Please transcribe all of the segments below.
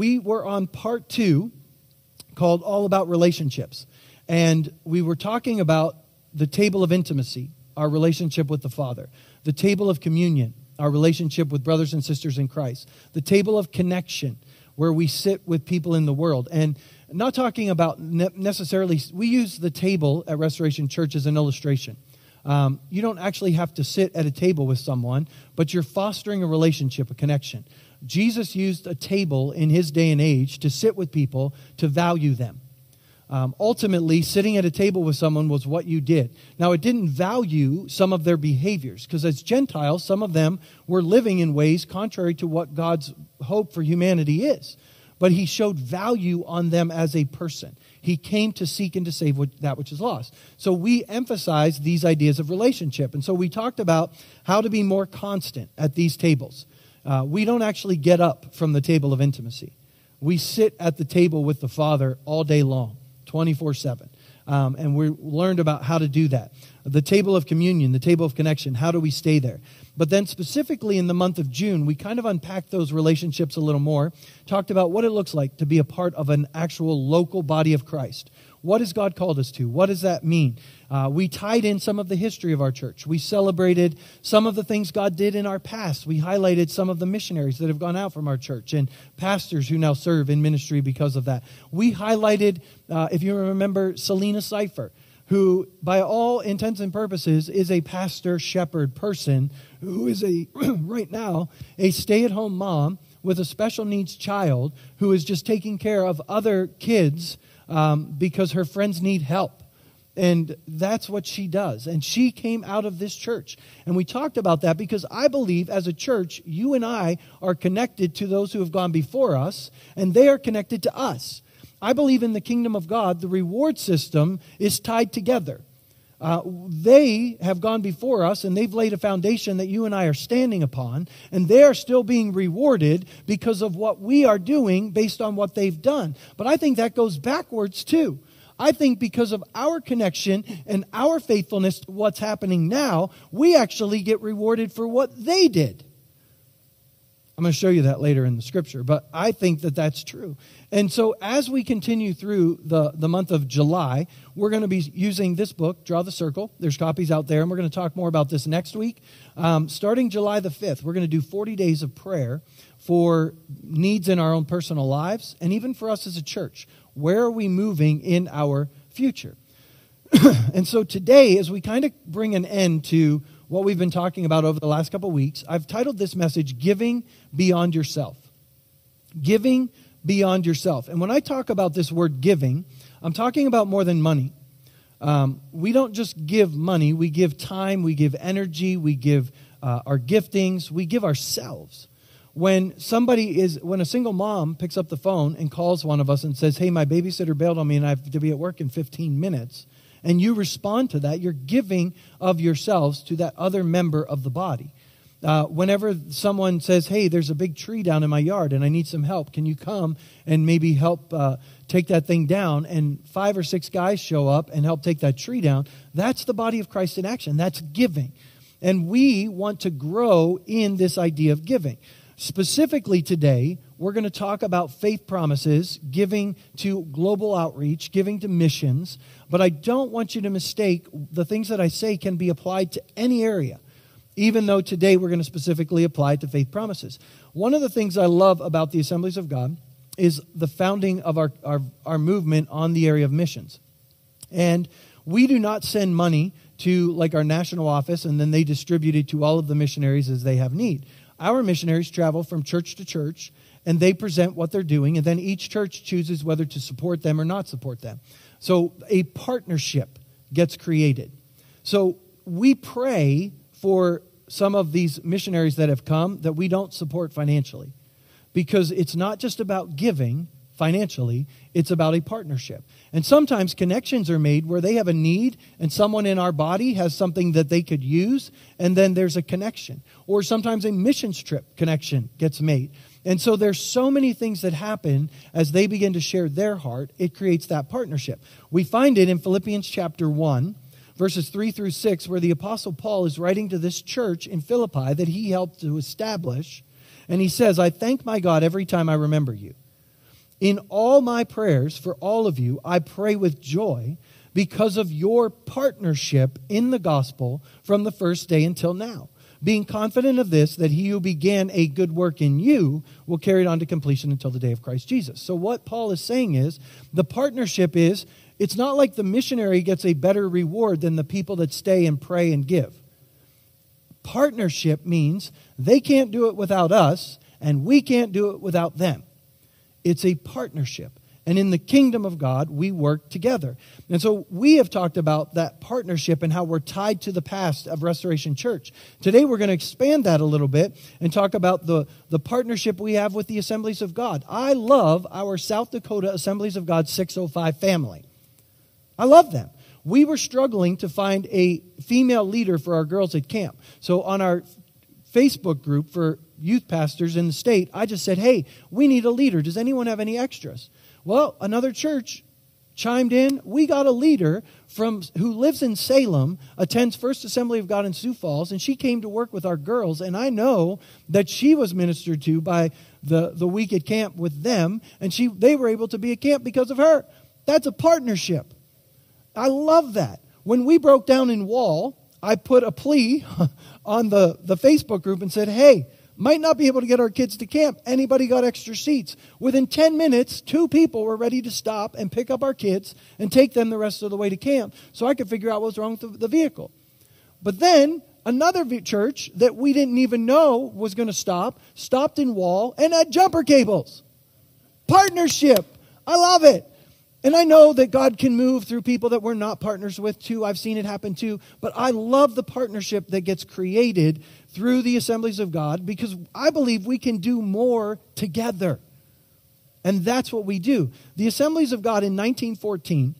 we were on part two called All About Relationships. And we were talking about the table of intimacy, our relationship with the Father, the table of communion, our relationship with brothers and sisters in Christ, the table of connection, where we sit with people in the world. And not talking about necessarily, we use the table at Restoration Church as an illustration. Um, you don't actually have to sit at a table with someone, but you're fostering a relationship, a connection. Jesus used a table in his day and age to sit with people to value them. Um, ultimately, sitting at a table with someone was what you did. Now, it didn't value some of their behaviors, because as Gentiles, some of them were living in ways contrary to what God's hope for humanity is. But he showed value on them as a person. He came to seek and to save that which is lost. So we emphasize these ideas of relationship. And so we talked about how to be more constant at these tables. Uh, we don't actually get up from the table of intimacy. We sit at the table with the Father all day long, 24 7. Um, and we learned about how to do that. The table of communion, the table of connection, how do we stay there? But then, specifically in the month of June, we kind of unpacked those relationships a little more, talked about what it looks like to be a part of an actual local body of Christ. What has God called us to? What does that mean? Uh, we tied in some of the history of our church. We celebrated some of the things God did in our past. We highlighted some of the missionaries that have gone out from our church and pastors who now serve in ministry because of that. We highlighted, uh, if you remember, Selena Cipher, who, by all intents and purposes, is a pastor shepherd person who is a, right now, a stay at home mom with a special needs child who is just taking care of other kids um, because her friends need help. And that's what she does. And she came out of this church. And we talked about that because I believe as a church, you and I are connected to those who have gone before us, and they are connected to us. I believe in the kingdom of God, the reward system is tied together. Uh, they have gone before us and they've laid a foundation that you and I are standing upon, and they are still being rewarded because of what we are doing based on what they've done. But I think that goes backwards too. I think because of our connection and our faithfulness to what's happening now, we actually get rewarded for what they did. I'm going to show you that later in the scripture, but I think that that's true. And so, as we continue through the, the month of July, we're going to be using this book, Draw the Circle. There's copies out there, and we're going to talk more about this next week. Um, starting July the 5th, we're going to do 40 days of prayer for needs in our own personal lives and even for us as a church. Where are we moving in our future? and so, today, as we kind of bring an end to what we've been talking about over the last couple weeks, I've titled this message Giving Beyond Yourself. Giving Beyond Yourself. And when I talk about this word giving, I'm talking about more than money. Um, we don't just give money, we give time, we give energy, we give uh, our giftings, we give ourselves. When somebody is, when a single mom picks up the phone and calls one of us and says, Hey, my babysitter bailed on me and I have to be at work in 15 minutes, and you respond to that, you're giving of yourselves to that other member of the body. Uh, whenever someone says, Hey, there's a big tree down in my yard and I need some help, can you come and maybe help uh, take that thing down? And five or six guys show up and help take that tree down. That's the body of Christ in action. That's giving. And we want to grow in this idea of giving. Specifically today, we're going to talk about faith promises, giving to global outreach, giving to missions. But I don't want you to mistake the things that I say can be applied to any area, even though today we're going to specifically apply it to faith promises. One of the things I love about the Assemblies of God is the founding of our, our, our movement on the area of missions. And we do not send money to like our national office and then they distribute it to all of the missionaries as they have need. Our missionaries travel from church to church and they present what they're doing, and then each church chooses whether to support them or not support them. So a partnership gets created. So we pray for some of these missionaries that have come that we don't support financially because it's not just about giving financially, it's about a partnership. And sometimes connections are made where they have a need and someone in our body has something that they could use, and then there's a connection. Or sometimes a missions trip connection gets made. And so there's so many things that happen as they begin to share their heart, it creates that partnership. We find it in Philippians chapter 1, verses 3 through 6, where the Apostle Paul is writing to this church in Philippi that he helped to establish. And he says, I thank my God every time I remember you In all my prayers for all of you, I pray with joy because of your partnership in the gospel from the first day until now. Being confident of this, that he who began a good work in you will carry it on to completion until the day of Christ Jesus. So, what Paul is saying is the partnership is it's not like the missionary gets a better reward than the people that stay and pray and give. Partnership means they can't do it without us, and we can't do it without them. It's a partnership. And in the kingdom of God, we work together. And so we have talked about that partnership and how we're tied to the past of Restoration Church. Today we're going to expand that a little bit and talk about the, the partnership we have with the Assemblies of God. I love our South Dakota Assemblies of God 605 family. I love them. We were struggling to find a female leader for our girls at camp. So on our Facebook group for youth pastors in the state, I just said, hey, we need a leader. Does anyone have any extras? Well, another church chimed in. We got a leader from who lives in Salem, attends First Assembly of God in Sioux Falls, and she came to work with our girls. And I know that she was ministered to by the, the week at camp with them, and she they were able to be at camp because of her. That's a partnership. I love that. When we broke down in Wall, I put a plea on the, the Facebook group and said, hey, might not be able to get our kids to camp. Anybody got extra seats? Within 10 minutes, two people were ready to stop and pick up our kids and take them the rest of the way to camp so I could figure out what was wrong with the vehicle. But then another church that we didn't even know was going to stop stopped in Wall and had jumper cables. Partnership. I love it. And I know that God can move through people that we're not partners with too. I've seen it happen too. But I love the partnership that gets created through the assemblies of God because I believe we can do more together. And that's what we do. The assemblies of God in 1914,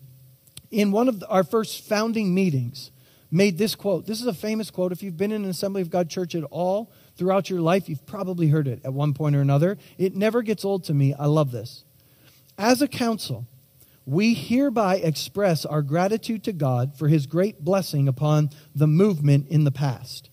in one of our first founding meetings, made this quote. This is a famous quote. If you've been in an Assembly of God church at all throughout your life, you've probably heard it at one point or another. It never gets old to me. I love this. As a council, we hereby express our gratitude to God for his great blessing upon the movement in the past.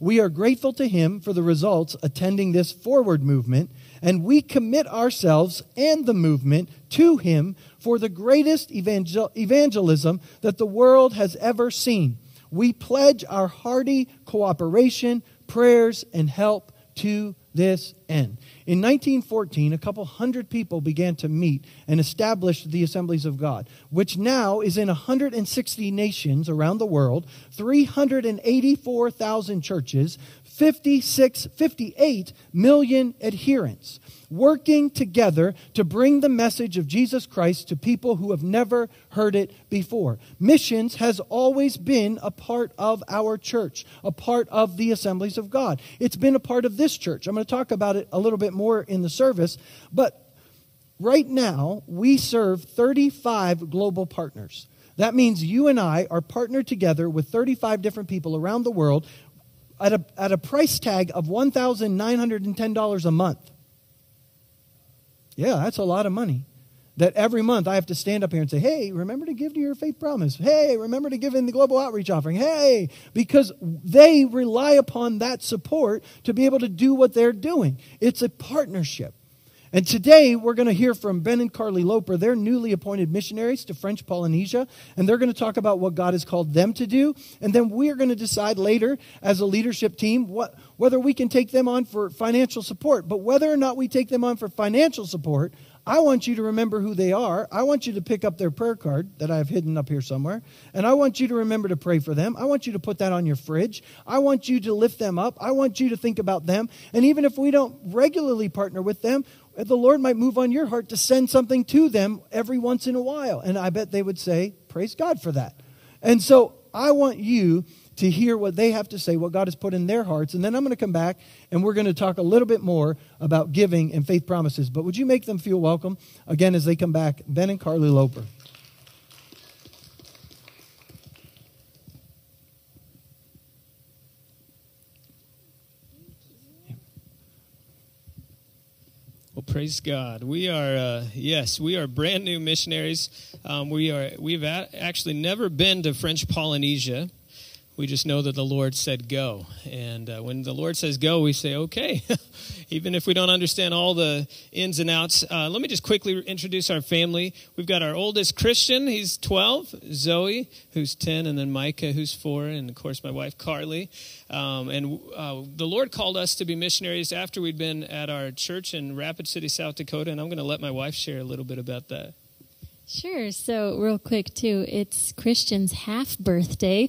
We are grateful to him for the results attending this forward movement, and we commit ourselves and the movement to him for the greatest evangel- evangelism that the world has ever seen. We pledge our hearty cooperation, prayers, and help to this end. In 1914, a couple hundred people began to meet and establish the Assemblies of God, which now is in 160 nations around the world, 384,000 churches, 56, 58 million adherents working together to bring the message of Jesus Christ to people who have never heard it before. Missions has always been a part of our church, a part of the assemblies of God. It's been a part of this church. I'm going to talk about it a little bit more in the service, but right now we serve 35 global partners. That means you and I are partnered together with 35 different people around the world at a, at a price tag of $1,910 a month. Yeah, that's a lot of money. That every month I have to stand up here and say, hey, remember to give to your faith promise. Hey, remember to give in the global outreach offering. Hey, because they rely upon that support to be able to do what they're doing. It's a partnership. And today we're going to hear from Ben and Carly Loper. They're newly appointed missionaries to French Polynesia, and they're going to talk about what God has called them to do. And then we're going to decide later as a leadership team what, whether we can take them on for financial support. But whether or not we take them on for financial support, I want you to remember who they are. I want you to pick up their prayer card that I have hidden up here somewhere. And I want you to remember to pray for them. I want you to put that on your fridge. I want you to lift them up. I want you to think about them. And even if we don't regularly partner with them, the Lord might move on your heart to send something to them every once in a while. And I bet they would say, Praise God for that. And so I want you to hear what they have to say, what God has put in their hearts. And then I'm going to come back and we're going to talk a little bit more about giving and faith promises. But would you make them feel welcome again as they come back? Ben and Carly Loper. Well, praise God. We are, uh, yes, we are brand new missionaries. Um, we are, we've a- actually never been to French Polynesia. We just know that the Lord said go. And uh, when the Lord says go, we say, okay, even if we don't understand all the ins and outs. Uh, let me just quickly introduce our family. We've got our oldest Christian, he's 12, Zoe, who's 10, and then Micah, who's 4, and of course my wife, Carly. Um, and uh, the Lord called us to be missionaries after we'd been at our church in Rapid City, South Dakota. And I'm going to let my wife share a little bit about that. Sure. So, real quick, too, it's Christian's half birthday,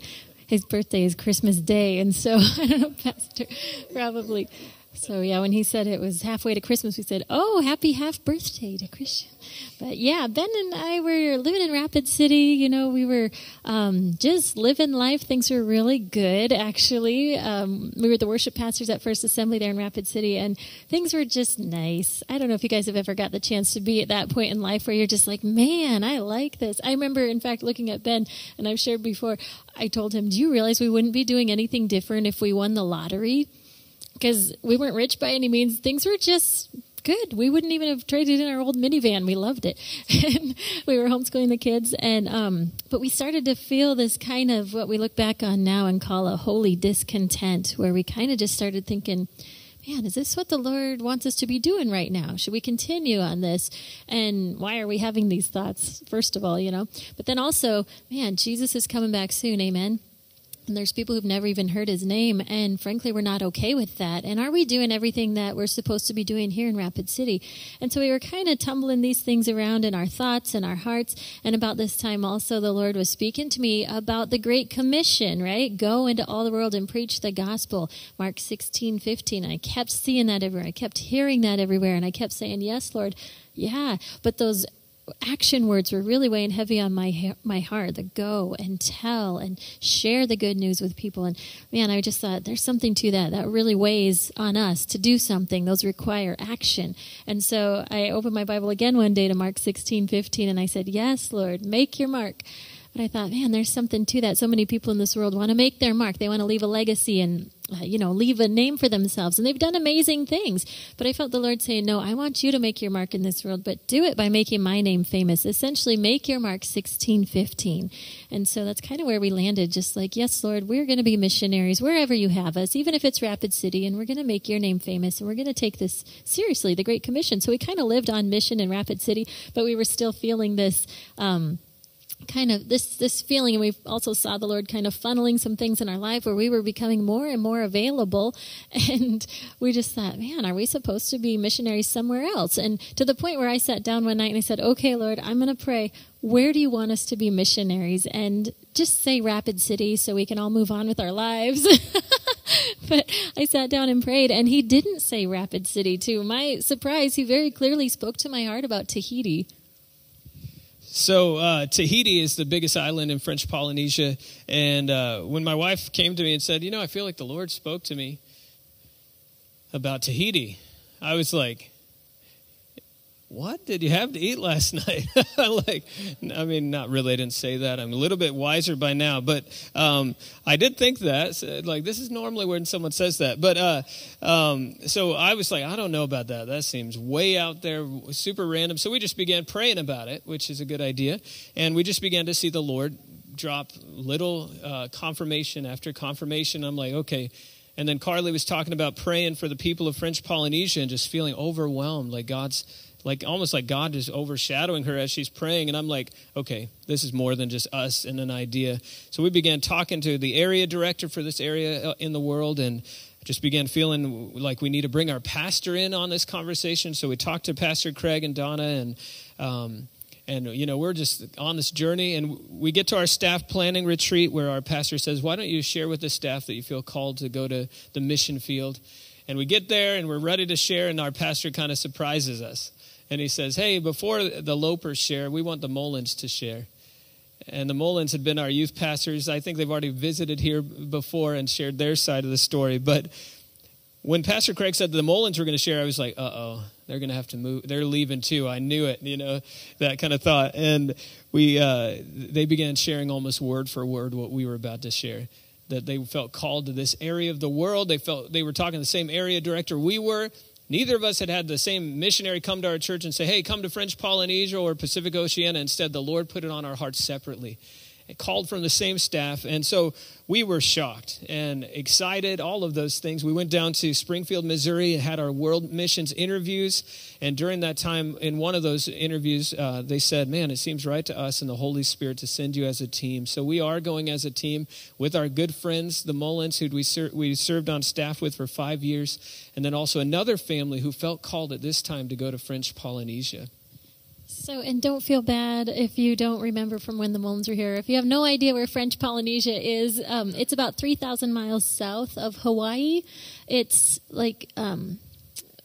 his birthday is Christmas Day, and so I don't know, Pastor, probably. So yeah, when he said it was halfway to Christmas, we said, "Oh, happy half birthday to Christian." But yeah, Ben and I were living in Rapid City. You know, we were um, just living life. Things were really good, actually. Um, we were the worship pastors at First Assembly there in Rapid City, and things were just nice. I don't know if you guys have ever got the chance to be at that point in life where you're just like, "Man, I like this." I remember, in fact, looking at Ben, and I've shared before. I told him, "Do you realize we wouldn't be doing anything different if we won the lottery?" Because we weren't rich by any means. Things were just good. We wouldn't even have traded in our old minivan. We loved it. and we were homeschooling the kids and um but we started to feel this kind of what we look back on now and call a holy discontent where we kind of just started thinking Man, is this what the Lord wants us to be doing right now? Should we continue on this? And why are we having these thoughts, first of all, you know? But then also, man, Jesus is coming back soon, amen? And there's people who've never even heard his name. And frankly, we're not okay with that. And are we doing everything that we're supposed to be doing here in Rapid City? And so we were kind of tumbling these things around in our thoughts and our hearts. And about this time also, the Lord was speaking to me about the Great Commission, right? Go into all the world and preach the gospel. Mark 16, 15. I kept seeing that everywhere. I kept hearing that everywhere. And I kept saying, yes, Lord. Yeah. But those action words were really weighing heavy on my my heart the go and tell and share the good news with people and man i just thought there's something to that that really weighs on us to do something those require action and so i opened my bible again one day to mark 16 15 and i said yes lord make your mark but I thought, man, there's something to that. So many people in this world want to make their mark. They want to leave a legacy and, you know, leave a name for themselves. And they've done amazing things. But I felt the Lord saying, no, I want you to make your mark in this world, but do it by making my name famous. Essentially, make your mark 1615. And so that's kind of where we landed. Just like, yes, Lord, we're going to be missionaries wherever you have us, even if it's Rapid City, and we're going to make your name famous. And we're going to take this seriously, the Great Commission. So we kind of lived on mission in Rapid City, but we were still feeling this, um, kind of this this feeling and we also saw the lord kind of funneling some things in our life where we were becoming more and more available. And we just thought man are we supposed to be missionaries somewhere else? And to the point where i sat down one night and i said okay lord i'm going to pray. Where do you want us to be missionaries? And just say rapid city so we can all move on with our lives. But i sat down and prayed and he didn't say rapid city. To my surprise he very clearly spoke to my heart about tahiti so uh, Tahiti is the biggest island in French Polynesia, and uh, when my wife came to me and said, "You know, I feel like the Lord spoke to me about Tahiti," I was like, what did you have to eat last night? like, I mean, not really. I didn't say that. I'm a little bit wiser by now, but um, I did think that. So, like, this is normally when someone says that. But uh, um, so I was like, I don't know about that. That seems way out there, super random. So we just began praying about it, which is a good idea, and we just began to see the Lord drop little uh, confirmation after confirmation. I'm like, okay. And then Carly was talking about praying for the people of French Polynesia and just feeling overwhelmed, like God's like almost like God is overshadowing her as she's praying. And I'm like, okay, this is more than just us and an idea. So we began talking to the area director for this area uh, in the world and just began feeling like we need to bring our pastor in on this conversation. So we talked to Pastor Craig and Donna and, um, and you know we're just on this journey and we get to our staff planning retreat where our pastor says why don't you share with the staff that you feel called to go to the mission field and we get there and we're ready to share and our pastor kind of surprises us and he says, Hey, before the Lopers share, we want the Molins to share. And the Molins had been our youth pastors. I think they've already visited here before and shared their side of the story. But when Pastor Craig said the Molins were going to share, I was like, uh oh, they're going to have to move. They're leaving too. I knew it, you know, that kind of thought. And we, uh, they began sharing almost word for word what we were about to share. That they felt called to this area of the world. They felt they were talking the same area director we were. Neither of us had had the same missionary come to our church and say, hey, come to French Polynesia or Pacific Oceania. Instead, the Lord put it on our hearts separately. Called from the same staff. And so we were shocked and excited, all of those things. We went down to Springfield, Missouri, and had our world missions interviews. And during that time, in one of those interviews, uh, they said, Man, it seems right to us and the Holy Spirit to send you as a team. So we are going as a team with our good friends, the Mullins, who we, ser- we served on staff with for five years, and then also another family who felt called at this time to go to French Polynesia. So, and don't feel bad if you don't remember from when the Mullins were here. If you have no idea where French Polynesia is, um, it's about 3,000 miles south of Hawaii. It's like, um,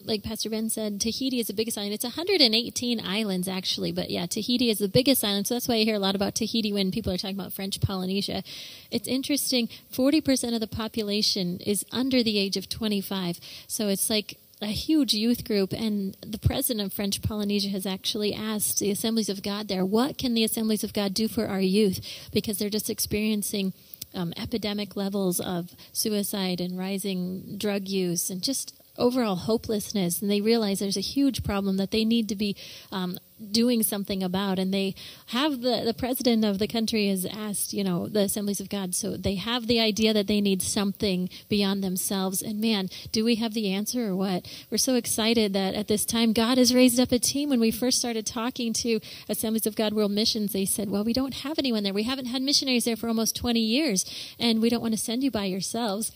like Pastor Ben said, Tahiti is the biggest island. It's 118 islands, actually, but yeah, Tahiti is the biggest island. So that's why you hear a lot about Tahiti when people are talking about French Polynesia. It's interesting. 40% of the population is under the age of 25. So it's like a huge youth group, and the president of French Polynesia has actually asked the Assemblies of God there, what can the Assemblies of God do for our youth? Because they're just experiencing um, epidemic levels of suicide and rising drug use and just overall hopelessness. And they realize there's a huge problem that they need to be um, doing something about. And they have the the president of the country has asked you know the assemblies of god. So they have the idea that they need something beyond themselves. And man do we have the answer or what? We're so excited that at this time god has raised up a team. When we first started talking to assemblies of god world missions they said well we don't have anyone there. We haven't had missionaries there for almost 20 years and we don't want to send you by yourselves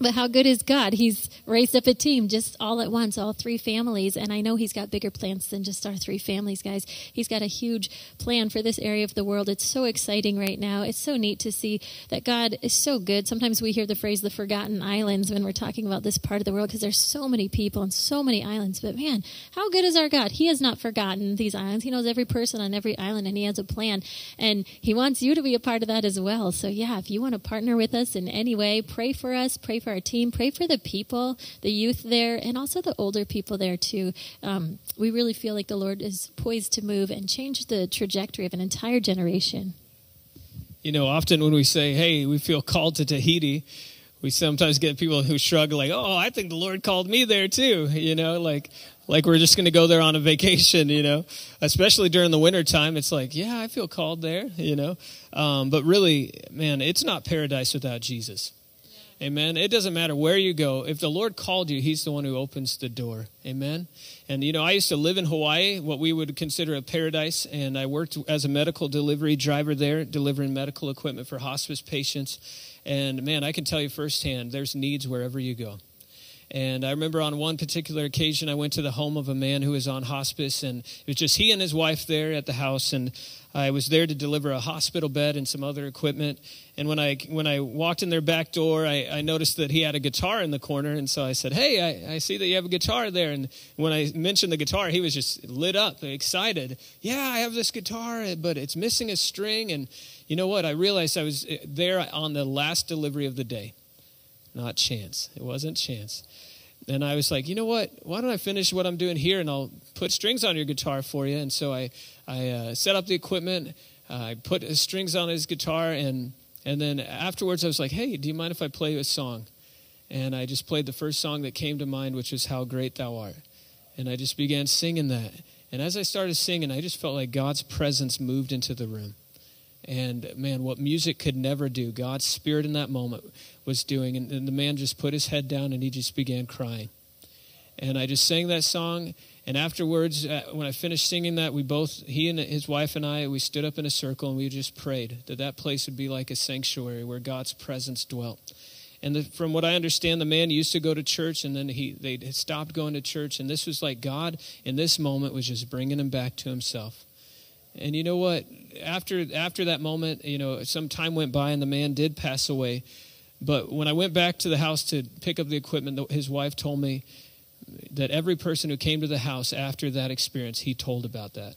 but how good is God? He's raised up a team just all at once, all three families. And I know He's got bigger plans than just our three families, guys. He's got a huge plan for this area of the world. It's so exciting right now. It's so neat to see that God is so good. Sometimes we hear the phrase the forgotten islands when we're talking about this part of the world because there's so many people and so many islands. But man, how good is our God? He has not forgotten these islands. He knows every person on every island and He has a plan. And He wants you to be a part of that as well. So yeah, if you want to partner with us in any way, pray for us, pray for for our team. Pray for the people, the youth there, and also the older people there too. Um, we really feel like the Lord is poised to move and change the trajectory of an entire generation. You know, often when we say, "Hey, we feel called to Tahiti," we sometimes get people who shrug like, "Oh, I think the Lord called me there too." You know, like like we're just going to go there on a vacation, you know, especially during the winter time. It's like, yeah, I feel called there, you know. Um, but really, man, it's not paradise without Jesus. Amen. It doesn't matter where you go. If the Lord called you, He's the one who opens the door. Amen. And, you know, I used to live in Hawaii, what we would consider a paradise, and I worked as a medical delivery driver there, delivering medical equipment for hospice patients. And, man, I can tell you firsthand, there's needs wherever you go. And I remember on one particular occasion, I went to the home of a man who was on hospice, and it was just he and his wife there at the house. And I was there to deliver a hospital bed and some other equipment. And when I when I walked in their back door, I, I noticed that he had a guitar in the corner. And so I said, "Hey, I, I see that you have a guitar there." And when I mentioned the guitar, he was just lit up, excited. Yeah, I have this guitar, but it's missing a string. And you know what? I realized I was eh, there on the last delivery of the day. Not chance. It wasn't chance. And I was like, you know what? Why don't I finish what I'm doing here and I'll put strings on your guitar for you? And so I, I uh, set up the equipment. Uh, I put strings on his guitar. And, and then afterwards, I was like, hey, do you mind if I play a song? And I just played the first song that came to mind, which was How Great Thou Art. And I just began singing that. And as I started singing, I just felt like God's presence moved into the room. And man, what music could never do, God's spirit in that moment was doing. And, and, the man just put his head down and he just began crying. And I just sang that song. And afterwards, uh, when I finished singing that, we both, he and his wife and I, we stood up in a circle and we just prayed that that place would be like a sanctuary where God's presence dwelt. And the, from what I understand, the man used to go to church, and then he they stopped going to church. And this was like God in this moment was just bringing him back to himself. And you know what? After after that moment, you know, some time went by and the man did pass away. But when I went back to the house to pick up the equipment, his wife told me that every person who came to the house after that experience, he told about that.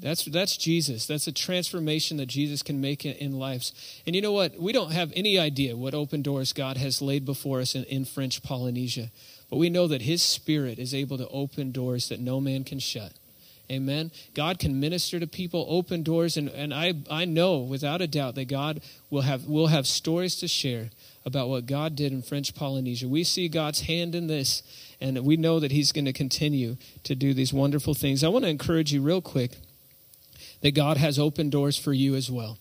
That's, that's Jesus. That's a transformation that Jesus can make in, in, lives. And you know what? We don't have any idea what open doors God has laid before us in, in French Polynesia. But we know that His Spirit is able to open doors that no man can shut. Amen. God can minister to people, open doors, and, and I, I know without a doubt that God will have, will have stories to share about what God did in French Polynesia. We see God's hand in this, and we know that He's going to continue to do these wonderful things. I want to encourage you, real quick, that God has open doors for you as well.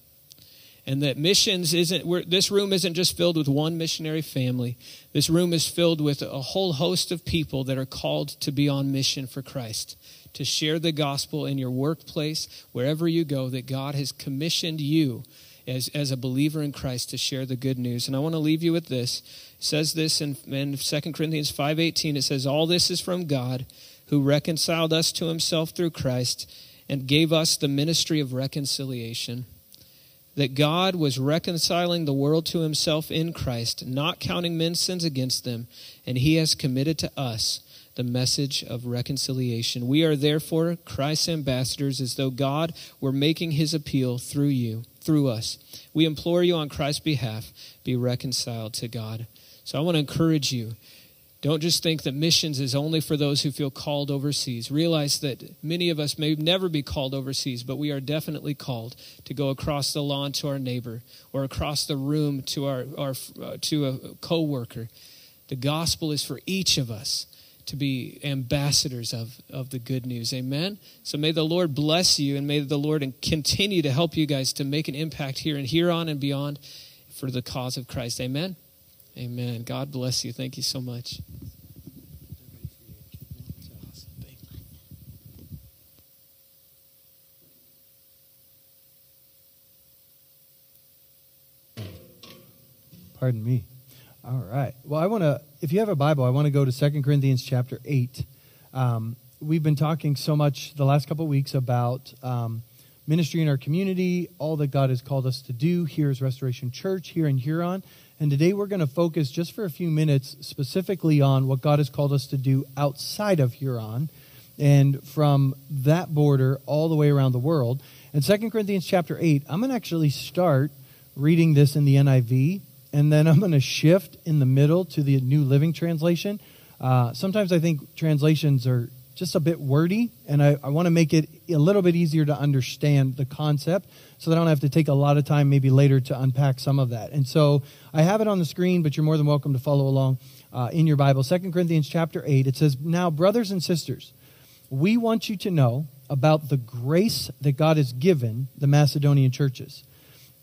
And that missions isn't, this room isn't just filled with one missionary family. This room is filled with a whole host of people that are called to be on mission for Christ, to share the gospel in your workplace, wherever you go, that God has commissioned you as, as a believer in Christ to share the good news. And I want to leave you with this. It says this in, in 2 Corinthians 5.18. It says, All this is from God, who reconciled us to himself through Christ and gave us the ministry of reconciliation. That God was reconciling the world to himself in Christ, not counting men's sins against them, and he has committed to us the message of reconciliation. We are therefore Christ's ambassadors as though God were making his appeal through you, through us. We implore you on Christ's behalf, be reconciled to God. So I want to encourage you. Don't just think that missions is only for those who feel called overseas. Realize that many of us may never be called overseas, but we are definitely called to go across the lawn to our neighbor or across the room to our, our uh, to a coworker. The gospel is for each of us to be ambassadors of, of the good news. Amen. So may the Lord bless you and may the Lord continue to help you guys to make an impact here and here on and beyond for the cause of Christ. Amen. Amen. God bless you. Thank you so much. Pardon me. All right. Well, I want to, if you have a Bible, I want to go to Second Corinthians chapter 8. Um, we've been talking so much the last couple weeks about um, ministry in our community, all that God has called us to do here as Restoration Church here in Huron. And today we're going to focus just for a few minutes specifically on what God has called us to do outside of Huron and from that border all the way around the world. In 2 Corinthians chapter 8, I'm going to actually start reading this in the NIV, and then I'm going to shift in the middle to the New Living Translation. Uh, sometimes I think translations are just a bit wordy, and I, I want to make it a little bit easier to understand the concept so that I don't have to take a lot of time maybe later to unpack some of that. And so I have it on the screen, but you're more than welcome to follow along uh, in your Bible. Second Corinthians chapter 8, it says, Now, brothers and sisters, we want you to know about the grace that God has given the Macedonian churches.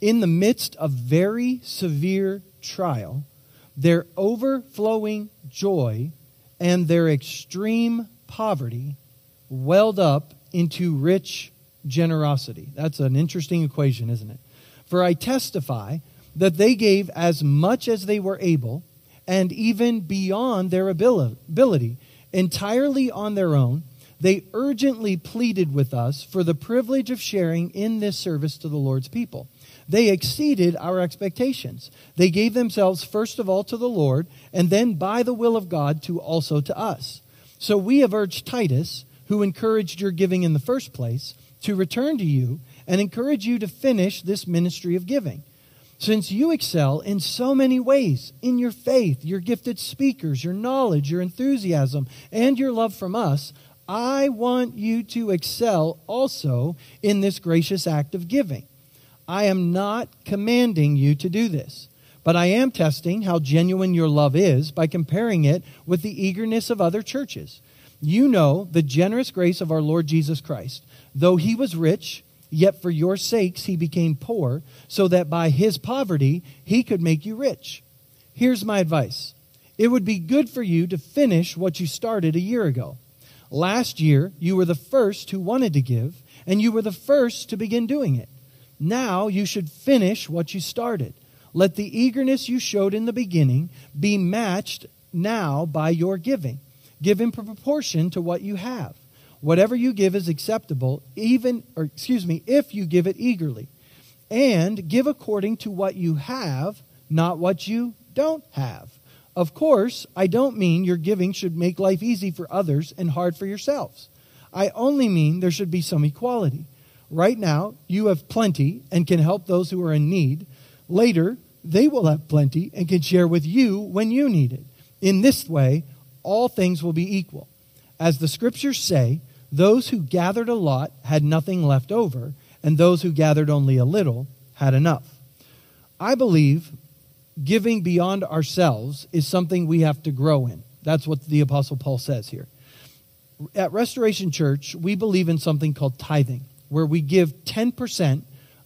In the midst of very severe trial, their overflowing joy and their extreme poverty welled up into rich generosity. That's an interesting equation, isn't it? For I testify that they gave as much as they were able, and even beyond their ability, entirely on their own. They urgently pleaded with us for the privilege of sharing in this service to the Lord's people. They exceeded our expectations. They gave themselves first of all to the Lord, and then by the will of God to also to us. So we have urged Titus, who encouraged your giving in the first place, to return to you and encourage you to finish this ministry of giving. Since you excel in so many ways in your faith, your gifted speakers, your knowledge, your enthusiasm, and your love from us, I want you to excel also in this gracious act of giving. I am not commanding you to do this. But I am testing how genuine your love is by comparing it with the eagerness of other churches. You know the generous grace of our Lord Jesus Christ. Though he was rich, yet for your sakes he became poor, so that by his poverty he could make you rich. Here's my advice it would be good for you to finish what you started a year ago. Last year, you were the first who wanted to give, and you were the first to begin doing it. Now you should finish what you started. Let the eagerness you showed in the beginning be matched now by your giving. Give in proportion to what you have. Whatever you give is acceptable, even, or excuse me, if you give it eagerly. And give according to what you have, not what you don't have. Of course, I don't mean your giving should make life easy for others and hard for yourselves. I only mean there should be some equality. Right now, you have plenty and can help those who are in need. Later, they will have plenty and can share with you when you need it. In this way, all things will be equal. As the scriptures say, those who gathered a lot had nothing left over, and those who gathered only a little had enough. I believe giving beyond ourselves is something we have to grow in. That's what the Apostle Paul says here. At Restoration Church, we believe in something called tithing. Where we give 10%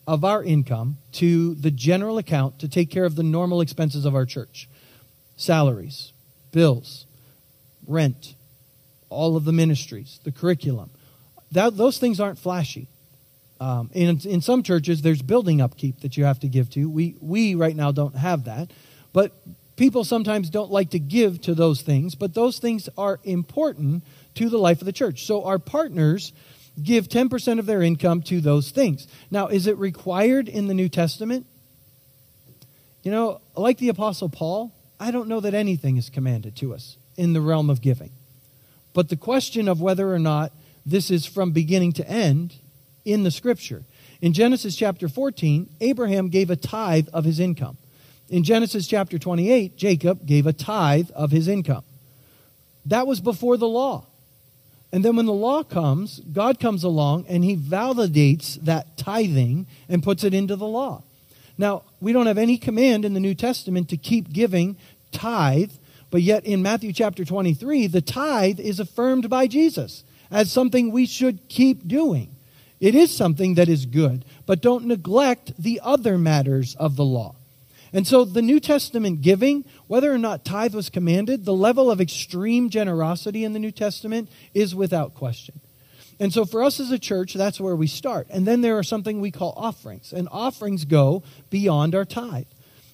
of our income to the general account to take care of the normal expenses of our church salaries, bills, rent, all of the ministries, the curriculum. That, those things aren't flashy. Um, in, in some churches, there's building upkeep that you have to give to. We, we right now don't have that. But people sometimes don't like to give to those things, but those things are important to the life of the church. So our partners give 10% of their income to those things. Now, is it required in the New Testament? You know, like the Apostle Paul, I don't know that anything is commanded to us in the realm of giving. But the question of whether or not this is from beginning to end in the scripture. In Genesis chapter 14, Abraham gave a tithe of his income. In Genesis chapter 28, Jacob gave a tithe of his income. That was before the law. And then when the law comes, God comes along and he validates that tithing and puts it into the law. Now, we don't have any command in the New Testament to keep giving tithe, but yet in Matthew chapter 23, the tithe is affirmed by Jesus as something we should keep doing. It is something that is good, but don't neglect the other matters of the law. And so the New Testament giving, whether or not tithe was commanded, the level of extreme generosity in the New Testament is without question. And so for us as a church, that's where we start. And then there are something we call offerings, and offerings go beyond our tithe.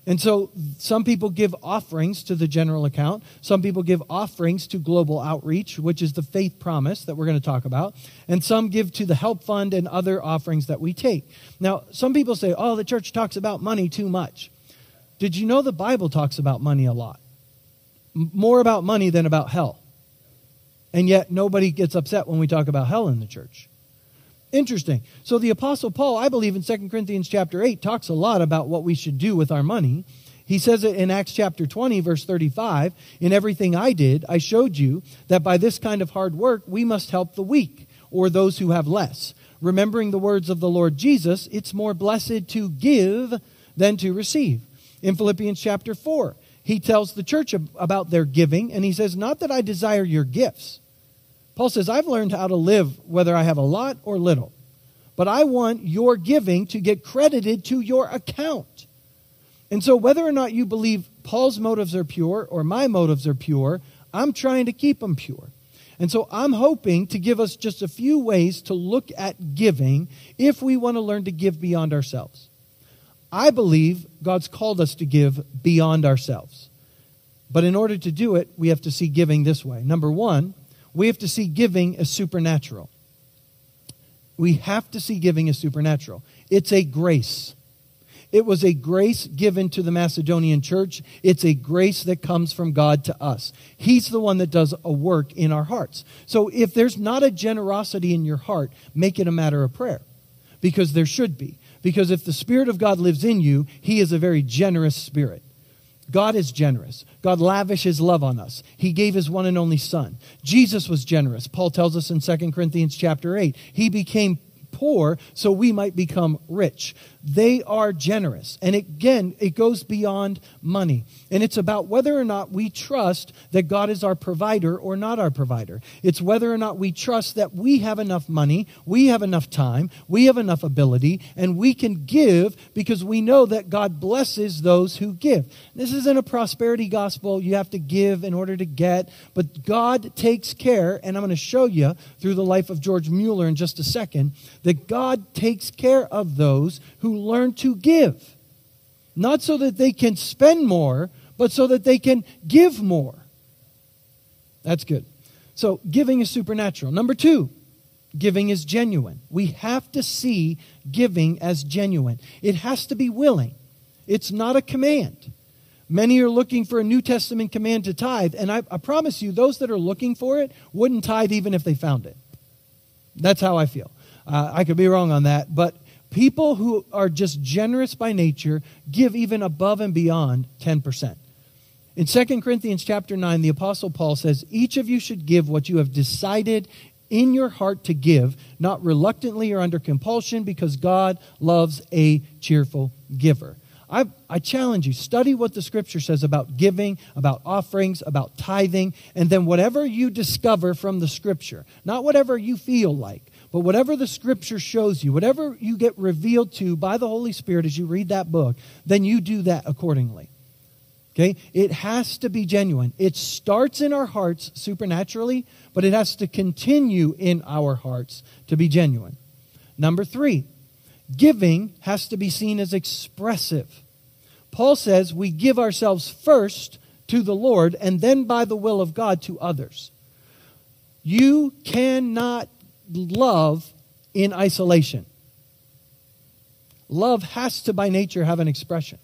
And so some people give offerings to the general account. Some people give offerings to global outreach, which is the faith promise that we're going to talk about. And some give to the help fund and other offerings that we take. Now, some people say, oh, the church talks about money too much. Did you know the Bible talks about money a lot? More about money than about hell. And yet nobody gets upset when we talk about hell in the church. Interesting. So the apostle Paul, I believe in 2 Corinthians chapter 8 talks a lot about what we should do with our money. He says it in Acts chapter 20 verse 35, in everything I did, I showed you that by this kind of hard work we must help the weak or those who have less. Remembering the words of the Lord Jesus, it's more blessed to give than to receive in Philippians chapter 4. He tells the church about their giving, and he says, Not that I desire your gifts. Paul says, I've learned how to live whether I have a lot or little, but I want your giving to get credited to your account. And so, whether or not you believe Paul's motives are pure or my motives are pure, I'm trying to keep them pure. And so I'm hoping to give us just a few ways to look at giving if we want to learn to give beyond ourselves. I believe God's called us to give beyond ourselves. But in order to do it, we have to see giving this way. Number one, we have to see giving as supernatural. We have to see giving as supernatural. It's a grace. It was a grace given to the Macedonian church. It's a grace that comes from God to us. He's the one that does a work in our hearts. So if there's not a generosity in your heart, make it a matter of prayer because there should be. Because if the Spirit of God lives in you, He is a very generous Spirit. God is generous. God lavishes love on us. He gave his one and only son. Jesus was generous. Paul tells us in 2 Corinthians chapter 8. He became poor so we might become rich. They are generous. And again, it goes beyond money. And it's about whether or not we trust that God is our provider or not our provider. It's whether or not we trust that we have enough money, we have enough time, we have enough ability, and we can give because we know that God blesses those who give. This isn't a prosperity gospel. You have to give in order to get, but God takes care, and I'm going to show you through the life of George Mueller in just a second, that God takes care of those who learn to give. Not so that they can spend more, but so that they can give more. That's good. So, giving is supernatural. Number two, giving is genuine. We have to see giving as genuine, it has to be willing. It's not a command. Many are looking for a New Testament command to tithe, and I, I, promise you, those that are looking for it wouldn't tithe even if they found it. That's how I feel. Uh, I could be wrong on that, but People who are just generous by nature give even above and beyond 10%. In 2 Corinthians chapter 9, the apostle Paul says, "Each of you should give what you have decided in your heart to give, not reluctantly or under compulsion, because God loves a cheerful giver." I, I, challenge you, study what the scripture says about giving, about offerings, about tithing, and then whatever you discover from the scripture, not whatever you feel like, But whatever the scripture shows you, whatever you get revealed to by the Holy Spirit as you read that book, then you do that accordingly. Okay? It has to be genuine. It starts in our hearts supernaturally, but it has to continue in our hearts to be genuine. Number three, giving has to be seen as expressive. Paul says we give ourselves first to the Lord and then by the will of God to others. You cannot love in isolation. Love has to, by nature, have an expression.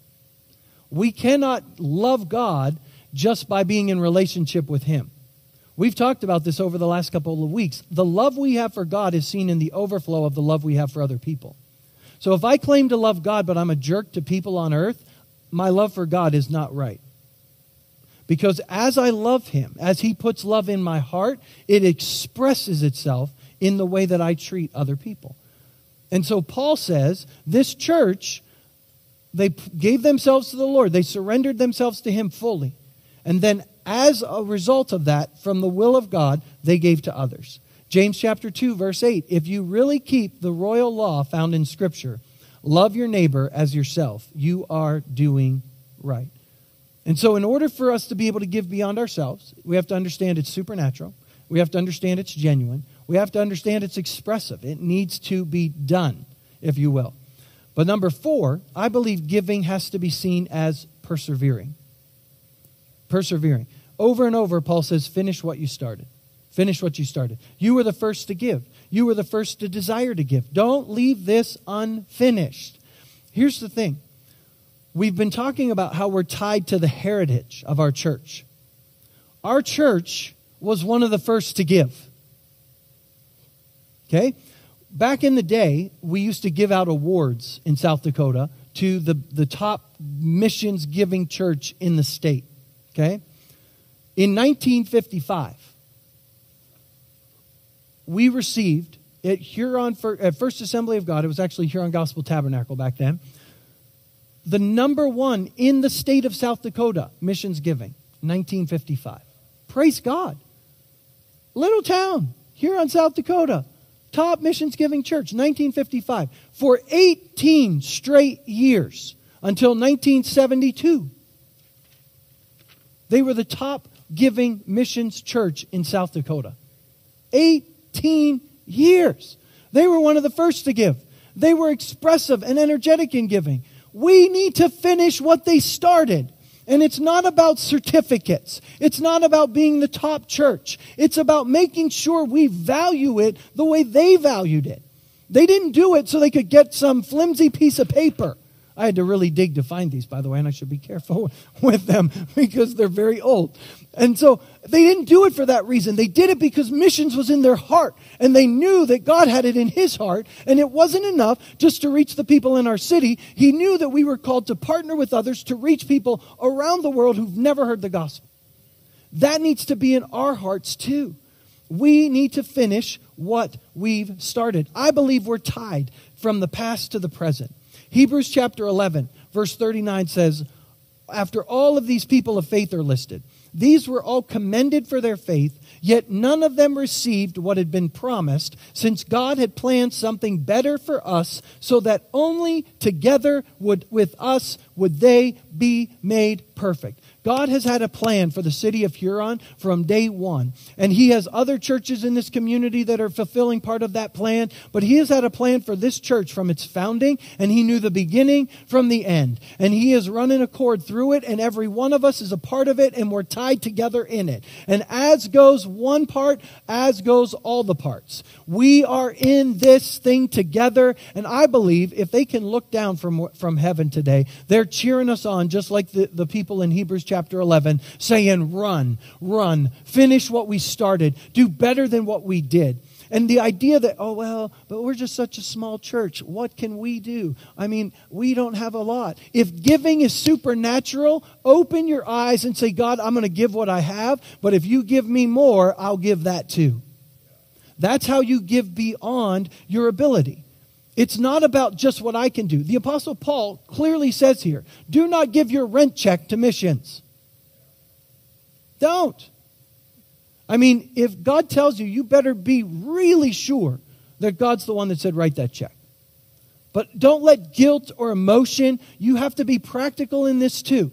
We cannot love God just by being in relationship with Him. We've talked about this over the last couple of weeks. The love we have for God is seen in the overflow of the love we have for other people. So if I claim to love God, but I'm a jerk to people on earth, my love for God is not right. Because as I love Him, as He puts love in my heart, it expresses itself in the way that I treat other people. And so Paul says this church, they gave themselves to the Lord, they surrendered themselves to Him fully. And then, as a result of that, from the will of God, they gave to others. James chapter 2, verse 8 If you really keep the royal law found in Scripture, love your neighbor as yourself, you are doing right. And so, in order for us to be able to give beyond ourselves, we have to understand it's supernatural. We have to understand it's genuine. We have to understand it's expressive. It needs to be done, if you will. But number four, I believe giving has to be seen as persevering. Persevering. Over and over, Paul says, finish what you started. Finish what you started. You were the first to give. You were the first to desire to give. Don't leave this unfinished. Here's the thing we've been talking about how we're tied to the heritage of our church. Our church was one of the first to give. Okay? Back in the day, we used to give out awards in South Dakota to the, the top missions giving church in the state. Okay? In 1955, we received at Huron at First Assembly of God, it was actually Huron Gospel Tabernacle back then, the number one in the state of South Dakota missions giving, 1955. Praise God. Little town, Huron South Dakota, top missions giving church, 1955, for 18 straight years until 1972. They were the top giving missions church in South Dakota. 18 years. They were one of the first to give. They were expressive and energetic in giving. We need to finish what they started. And it's not about certificates. It's not about being the top church. It's about making sure we value it the way they valued it. They didn't do it so they could get some flimsy piece of paper. I had to really dig to find these, by the way, and I should be careful with them because they're very old. And so they didn't do it for that reason. They did it because missions was in their heart, and they knew that God had it in His heart, and it wasn't enough just to reach the people in our city. He knew that we were called to partner with others to reach people around the world who've never heard the gospel. That needs to be in our hearts too. We need to finish what we've started. I believe we're tied from the past to the present. Hebrews chapter 11, verse 39 says, After all of these people of faith are listed, these were all commended for their faith, yet none of them received what had been promised, since God had planned something better for us, so that only together would, with us would they be made perfect. God has had a plan for the city of Huron from day one. And He has other churches in this community that are fulfilling part of that plan. But He has had a plan for this church from its founding, and He knew the beginning from the end. And He has run an accord through it, and every one of us is a part of it, and we're tied together in it. And as goes one part, as goes all the parts. We are in this thing together, and I believe if they can look down from, from heaven today, they're cheering us on just like the, the people in Hebrews chapter 11 saying, Run, run, finish what we started, do better than what we did. And the idea that, oh, well, but we're just such a small church. What can we do? I mean, we don't have a lot. If giving is supernatural, open your eyes and say, God, I'm going to give what I have, but if you give me more, I'll give that too. That's how you give beyond your ability. It's not about just what I can do. The Apostle Paul clearly says here do not give your rent check to missions. Don't. I mean, if God tells you, you better be really sure that God's the one that said, write that check. But don't let guilt or emotion, you have to be practical in this too.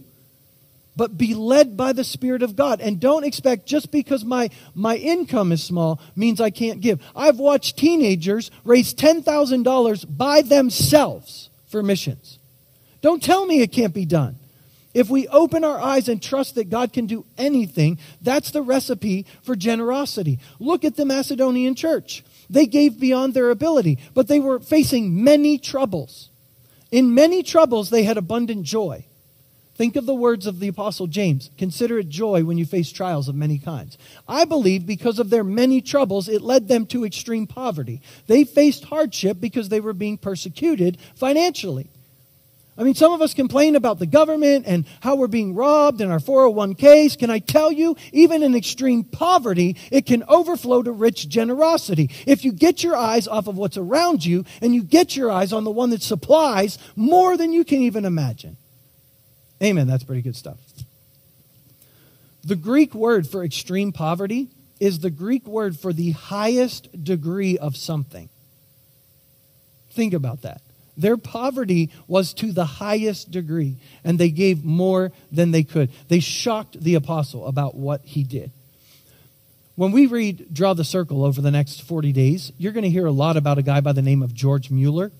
But be led by the Spirit of God. And don't expect just because my, my income is small means I can't give. I've watched teenagers raise $10,000 by themselves for missions. Don't tell me it can't be done. If we open our eyes and trust that God can do anything, that's the recipe for generosity. Look at the Macedonian church. They gave beyond their ability, but they were facing many troubles. In many troubles, they had abundant joy. Think of the words of the Apostle James consider it joy when you face trials of many kinds. I believe because of their many troubles, it led them to extreme poverty. They faced hardship because they were being persecuted financially. I mean, some of us complain about the government and how we're being robbed in our 401ks. Can I tell you, even in extreme poverty, it can overflow to rich generosity. If you get your eyes off of what's around you and you get your eyes on the one that supplies more than you can even imagine. Amen. That's pretty good stuff. The Greek word for extreme poverty is the Greek word for the highest degree of something. Think about that. Their poverty was to the highest degree, and they gave more than they could. They shocked the apostle about what he did. When we read Draw the Circle over the next 40 days, you're going to hear a lot about a guy by the name of George Mueller.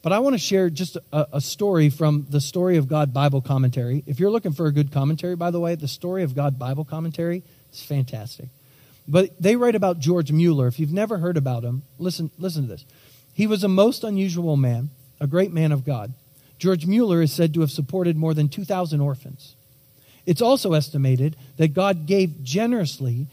But I want to share just a, a, story from the Story of God Bible commentary. If you're looking for a good commentary, by the way, the Story of God Bible commentary is fantastic. But they write about George Mueller. If you've never heard about him, listen, listen to this. He was a most unusual man a great man of God. George Mueller is said to have supported more than 2,000 orphans. It's also estimated that God gave generously,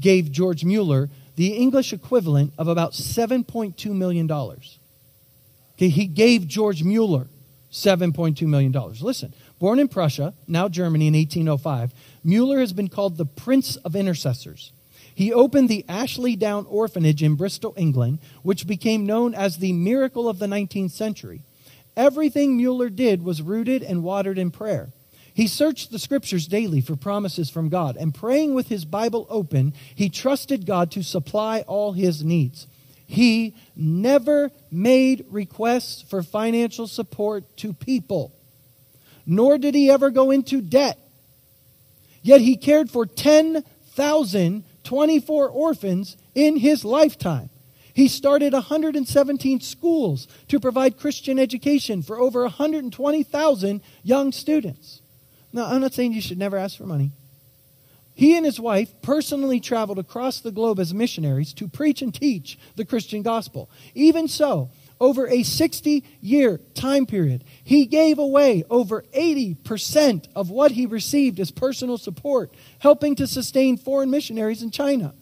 gave George Mueller the English equivalent of about $7.2 million. Okay, he gave George Mueller $7.2 million. Listen, born in Prussia, now Germany in 1805, Mueller has been called the Prince of Intercessors. He opened the Ashley Down Orphanage in Bristol, England, which became known as the miracle of the 19th century. Everything Mueller did was rooted and watered in prayer. He searched the scriptures daily for promises from God, and praying with his Bible open, he trusted God to supply all his needs. He never made requests for financial support to people, nor did he ever go into debt. Yet he cared for 10,000 24 orphans in his lifetime. He started 117 schools to provide Christian education for over 120,000 young students. Now, I'm not saying you should never ask for money. He and his wife personally traveled across the globe as missionaries to preach and teach the Christian gospel. Even so, over a 60 year time period, he gave away over 80% of what he received as personal support, helping to sustain foreign missionaries in China.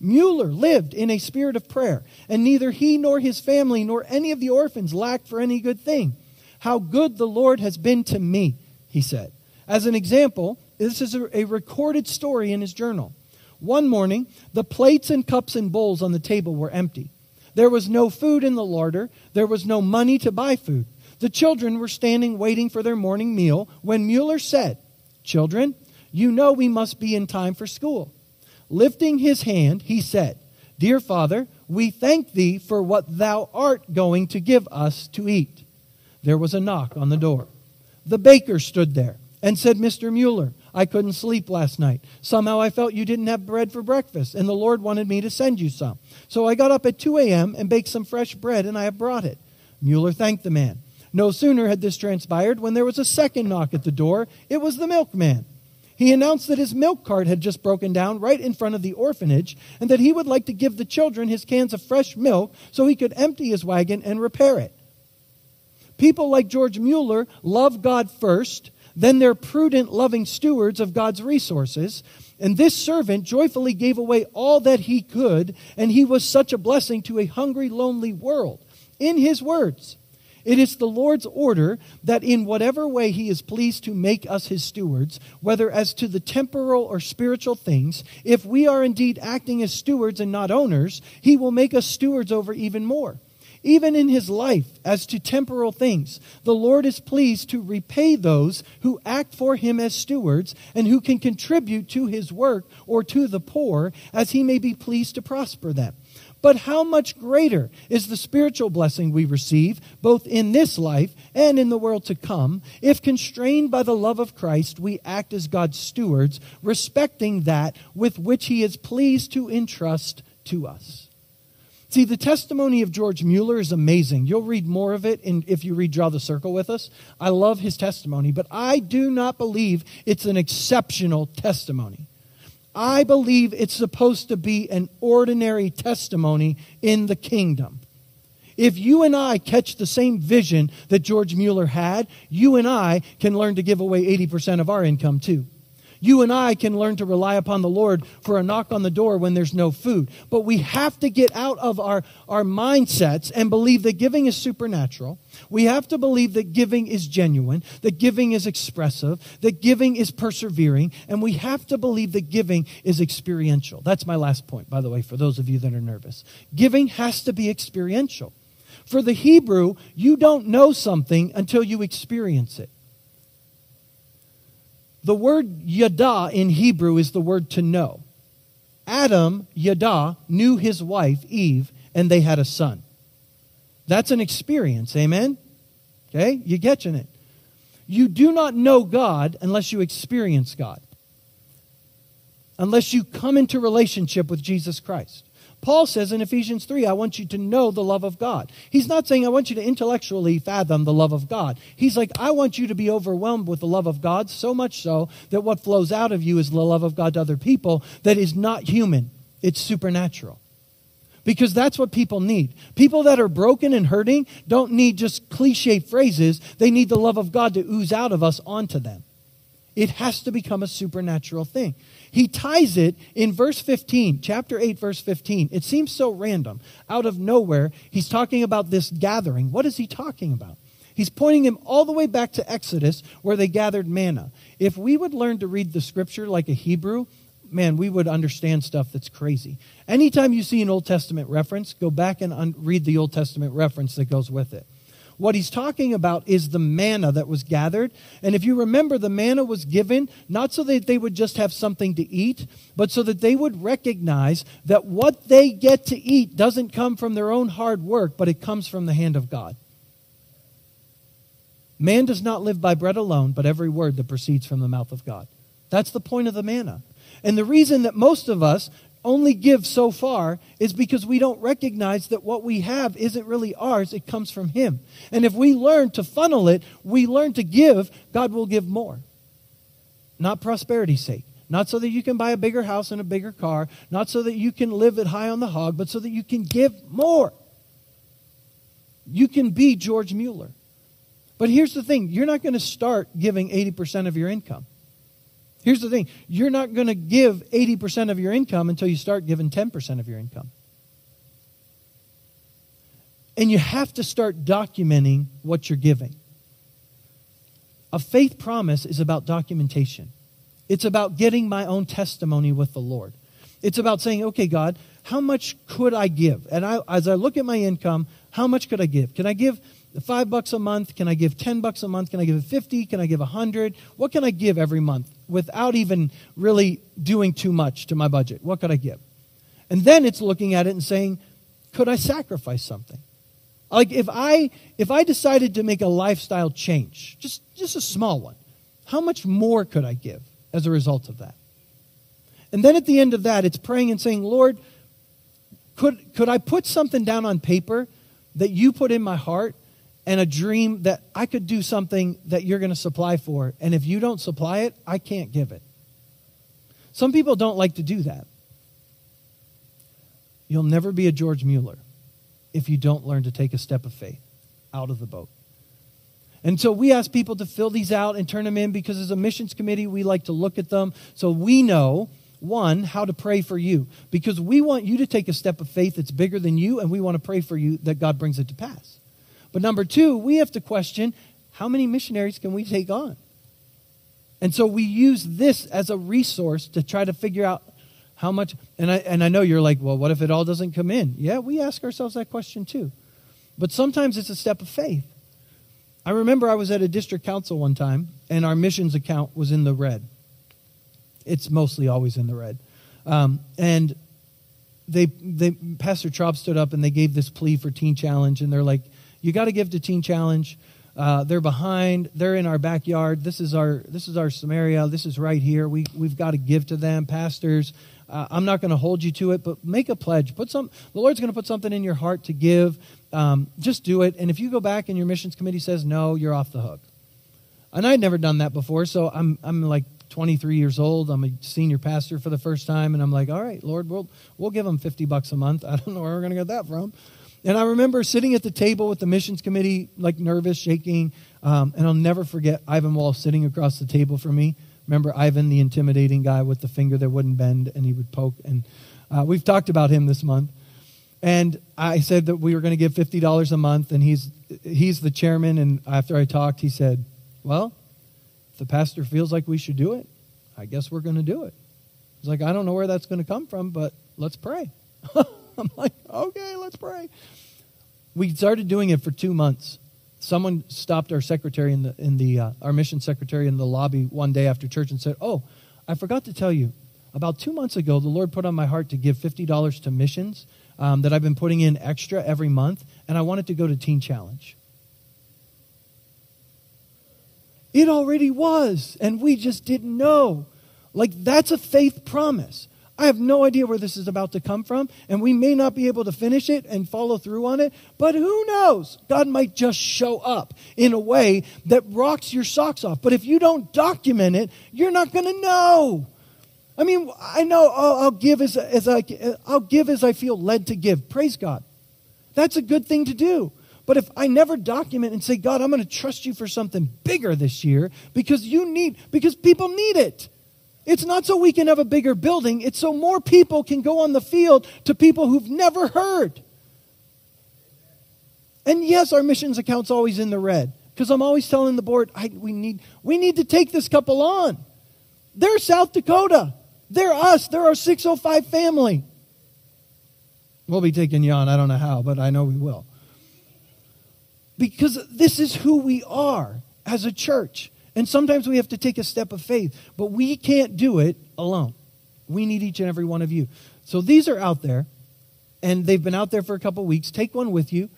Mueller lived in a spirit of prayer, and neither he nor his family nor any of the orphans lacked for any good thing. How good the Lord has been to me, he said. As an example, this is a, a recorded story in his journal. One morning, the plates and cups and bowls on the table were empty. There was no food in the larder. There was no money to buy food. The children were standing waiting for their morning meal when Mueller said, Children, you know we must be in time for school. Lifting his hand, he said, Dear Father, we thank thee for what thou art going to give us to eat. There was a knock on the door. The baker stood there and said, Mr. Mueller, I couldn't sleep last night. Somehow I felt you didn't have bread for breakfast, and the Lord wanted me to send you some. So I got up at 2 a.m. and baked some fresh bread, and I have brought it. Mueller thanked the man. No sooner had this transpired when there was a second knock at the door. It was the milkman. He announced that his milk cart had just broken down right in front of the orphanage and that he would like to give the children his cans of fresh milk so he could empty his wagon and repair it. People like George Mueller love God first then they're prudent, loving stewards of God's resources. And this servant joyfully gave away all that he could, and he was such a blessing to a hungry, lonely world. In his words, it is the Lord's order that in whatever way he is pleased to make us his stewards, whether as to the temporal or spiritual things, if we are indeed acting as stewards and not owners, he will make us stewards over even more. Even in his life, as to temporal things, the Lord is pleased to repay those who act for him as stewards and who can contribute to his work or to the poor, as he may be pleased to prosper them. But how much greater is the spiritual blessing we receive, both in this life and in the world to come, if constrained by the love of Christ, we act as God's stewards, respecting that with which He is pleased to entrust to us. See, the testimony of George Mueller is amazing. You'll read more of it in, if you read Draw the Circle with us. I love his testimony, but I do not believe it's an exceptional testimony. I believe it's supposed to be an ordinary testimony in the kingdom. If you and I catch the same vision that George Mueller had, you and I can learn to give away 80% of our income too. You and I can learn to rely upon the Lord for a knock on the door when there's no food. But we have to get out of our, our mindsets and believe that giving is supernatural. We have to believe that giving is genuine, that giving is expressive, that giving is persevering, and we have to believe that giving is experiential. That's my last point, by the way, for those of you that are nervous. Giving has to be experiential. For the Hebrew, you don't know something until you experience it. The word yada in Hebrew is the word to know. Adam, yada, knew his wife, Eve, and they had a son. That's an experience, amen? Okay, you getting it? You do not know God unless you experience God. Unless you come into relationship with Jesus Christ. Paul says in Ephesians 3, I want you to know the love of God. He's not saying I want you to intellectually fathom the love of God. He's like, I want you to be overwhelmed with the love of God, so much so that what flows out of you is the love of God to other people that is not human, it's supernatural. Because that's what people need. People that are broken and hurting don't need just cliche phrases, they need the love of God to ooze out of us onto them. It has to become a supernatural thing. He ties it in verse 15, chapter 8, verse 15. It seems so random. Out of nowhere, he's talking about this gathering. What is he talking about? He's pointing him all the way back to Exodus where they gathered manna. If we would learn to read the scripture like a Hebrew, man, we would understand stuff that's crazy. Anytime you see an Old Testament reference, go back and un- read the Old Testament reference that goes with it. What he's talking about is the manna that was gathered. And if you remember, the manna was given not so that they would just have something to eat, but so that they would recognize that what they get to eat doesn't come from their own hard work, but it comes from the hand of God. Man does not live by bread alone, but every word that proceeds from the mouth of God. That's the point of the manna. And the reason that most of us only give so far is because we don't recognize that what we have isn't really ours, it comes from Him. And if we learn to funnel it, we learn to give, God will give more. Not prosperity's sake. Not so that you can buy a bigger house and a bigger car. Not so that you can live it high on the hog, but so that you can give more. You can be George Mueller. But here's the thing you're not going to start giving 80% of your income. Here's the thing you're not going to give 80% of your income until you start giving 10% of your income. And you have to start documenting what you're giving. A faith promise is about documentation. It's about getting my own testimony with the Lord. It's about saying, okay, God, how much could I give? And I, as I look at my income, how much could I give? Can I give five bucks a month? Can I give 10 bucks a month? Can I give 50? Can I give 100? What can I give every month without even really doing too much to my budget? What could I give? And then it's looking at it and saying, could I sacrifice something? Like if I if I decided to make a lifestyle change, just just a small one, how much more could I give as a result of that? And then at the end of that, it's praying and saying, Lord, could could I put something down on paper that you put in my heart and a dream that I could do something that you're going to supply for. And if you don't supply it, I can't give it. Some people don't like to do that. You'll never be a George Mueller if you don't learn to take a step of faith out of the boat. And so we ask people to fill these out and turn them in because as a missions committee, we like to look at them so we know, one, how to pray for you. Because we want you to take a step of faith that's bigger than you, and we want to pray for you that God brings it to pass. But number two, we have to question how many missionaries can we take on? And so we use this as a resource to try to figure out how much. And I, and I know you're like, well, what if it all doesn't come in? Yeah, we ask ourselves that question too. But sometimes it's a step of faith. I remember I was at a district council one time, and our missions account was in the red. It's mostly always in the red. Um, and they, they, Pastor Traub stood up and they gave this plea for Teen Challenge, and they're like, you got to give to Teen Challenge. Uh, they're behind. They're in our backyard. This is our this is our Samaria. This is right here. We we've got to give to them, pastors. Uh, I'm not going to hold you to it, but make a pledge. Put some. The Lord's going to put something in your heart to give. Um, just do it. And if you go back and your missions committee says no, you're off the hook. And I'd never done that before, so I'm I'm like 23 years old. I'm a senior pastor for the first time, and I'm like, all right, Lord, we'll we'll give them 50 bucks a month. I don't know where we're going to get that from. And I remember sitting at the table with the missions committee, like nervous, shaking. Um, and I'll never forget Ivan Wall sitting across the table from me. Remember Ivan, the intimidating guy with the finger that wouldn't bend and he would poke. And uh, we've talked about him this month. And I said that we were going to give $50 a month, and he's, he's the chairman. And after I talked, he said, Well, if the pastor feels like we should do it, I guess we're going to do it. He's like, I don't know where that's going to come from, but let's pray. I'm like, let's pray. We started doing it for two months. Someone stopped our secretary in the in the uh, our mission secretary in the lobby one day after church and said, "Oh, I forgot to tell you. About two months ago, the Lord put on my heart to give fifty dollars to missions um, that I've been putting in extra every month, and I wanted to go to Teen Challenge." It already was, and we just didn't know. Like that's a faith promise. I have no idea where this is about to come from, and we may not be able to finish it and follow through on it, but who knows? God might just show up in a way that rocks your socks off. But if you don't document it, you're not going to know. I mean, I know I'll, I'll give as, as I, I'll give as I feel led to give. Praise God. That's a good thing to do. But if I never document and say, God, I'm going to trust you for something bigger this year because you need, because people need it. It's not so we can have a bigger building, it's so more people can go on the field to people who've never heard. And yes, our missions account's always in the red because I'm always telling the board, we, need, we need to take this couple on. They're South Dakota. They're us. They're our 605 family. We'll be taking you on. I don't know how, but I know we will. Because this is who we are as a church. And sometimes we have to take a step of faith, but we can't do it alone. We need each and every one of you. So these are out there, and they've been out there for a couple weeks. Take one with you.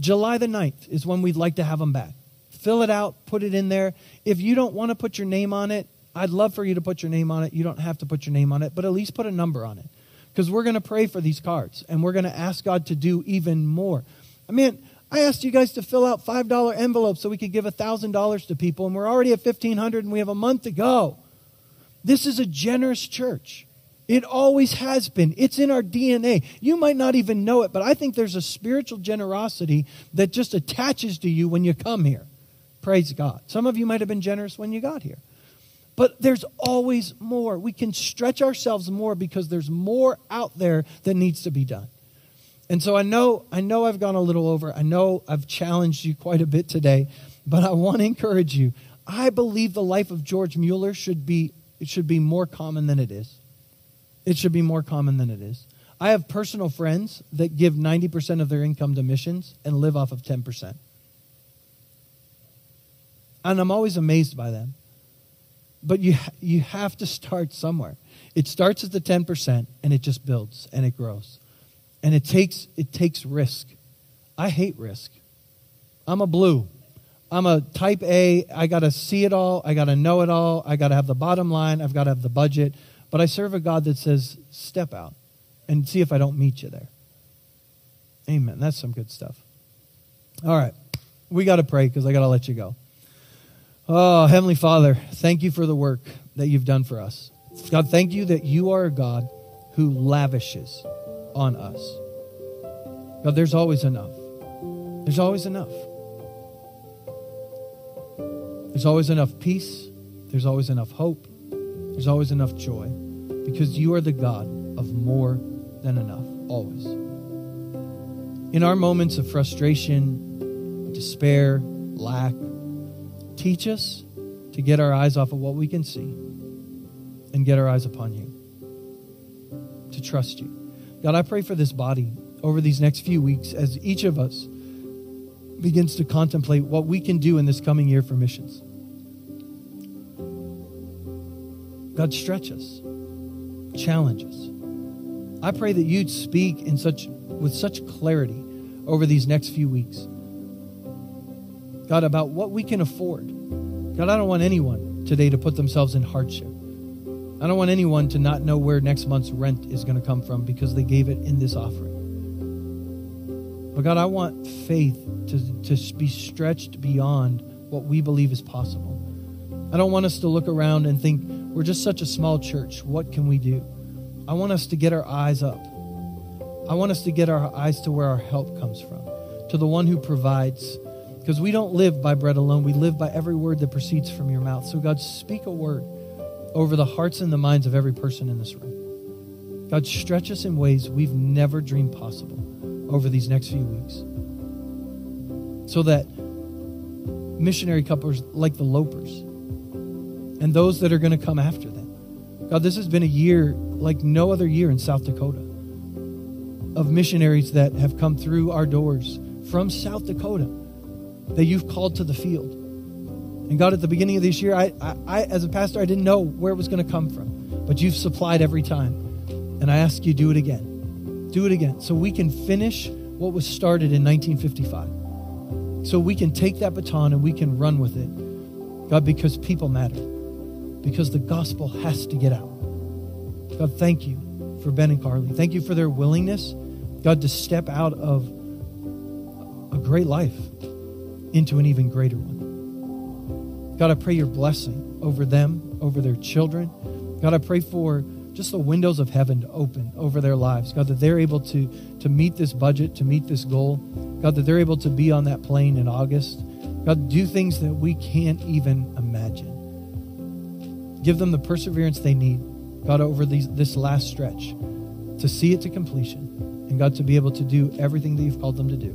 July the 9th is when we'd like to have them back. Fill it out, put it in there. If you don't want to put your name on it, I'd love for you to put your name on it. You don't have to put your name on it, but at least put a number on it. Because we're going to pray for these cards, and we're going to ask God to do even more. I mean, I asked you guys to fill out $5 envelopes so we could give $1,000 to people, and we're already at 1500 and we have a month to go. This is a generous church. It always has been. It's in our DNA. You might not even know it, but I think there's a spiritual generosity that just attaches to you when you come here. Praise God. Some of you might have been generous when you got here. But there's always more. We can stretch ourselves more because there's more out there that needs to be done. And so I know, I know I've gone a little over. I know I've challenged you quite a bit today, but I want to encourage you. I believe the life of George Mueller should be, it should be more common than it is. It should be more common than it is. I have personal friends that give 90% of their income to missions and live off of 10%. And I'm always amazed by them. But you, you have to start somewhere. It starts at the 10% and it just builds and it grows. And it takes, it takes risk. I hate risk. I'm a blue. I'm a type A. I got to see it all. I got to know it all. I got to have the bottom line. I've got to have the budget. But I serve a God that says, step out and see if I don't meet you there. Amen. That's some good stuff. All right. We got to pray because I got to let you go. Oh, Heavenly Father, thank you for the work that you've done for us. God, thank you that you are a God who lavishes on us. God, there's always enough. There's always enough. There's always enough peace. There's always enough hope. There's always enough joy because you are the God of more than enough, always. In our moments of frustration, despair, lack, teach us to get our eyes off of what we can see and get our eyes upon you, to trust you. God, I pray for this body over these next few weeks as each of us begins to contemplate what we can do in this coming year for missions. God, stretch us, challenge us. I pray that you'd speak in such with such clarity over these next few weeks. God, about what we can afford. God, I don't want anyone today to put themselves in hardship. I don't want anyone to not know where next month's rent is going to come from because they gave it in this offering. But God, I want faith to, to be stretched beyond what we believe is possible. I don't want us to look around and think, we're just such a small church. What can we do? I want us to get our eyes up. I want us to get our eyes to where our help comes from, to the one who provides. Because we don't live by bread alone, we live by every word that proceeds from your mouth. So, God, speak a word over the hearts and the minds of every person in this room. God, stretch us in ways we've never dreamed possible over these next few weeks. So that missionary couples like the Lopers and those that are going to come after them. God, this has been a year like no other year in South Dakota of missionaries that have come through our doors from South Dakota that you've called to the field. And God, at the beginning of this year, I, I, I as a pastor, I didn't know where it was going to come from, but you've supplied every time. And I ask you, do it again. Do it again so we can finish what was started in 1955. So we can take that baton and we can run with it. God, because people matter, because the gospel has to get out. God, thank you for Ben and Carly. Thank you for their willingness, God, to step out of a great life into an even greater one. God, I pray your blessing over them, over their children. God, I pray for just the windows of heaven to open over their lives. God, that they're able to, to meet this budget, to meet this goal. God, that they're able to be on that plane in August. God, do things that we can't even imagine. Give them the perseverance they need, God, over these, this last stretch to see it to completion. And God, to be able to do everything that you've called them to do.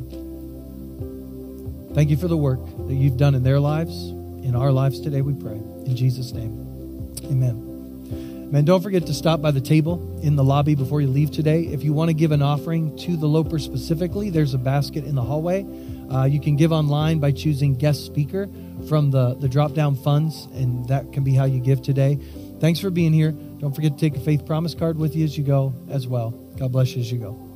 Thank you for the work that you've done in their lives, in our lives today, we pray. In Jesus' name, amen. Man, don't forget to stop by the table in the lobby before you leave today. If you want to give an offering to the Loper specifically, there's a basket in the hallway. Uh, you can give online by choosing guest speaker from the, the drop down funds, and that can be how you give today. Thanks for being here. Don't forget to take a faith promise card with you as you go as well. God bless you as you go.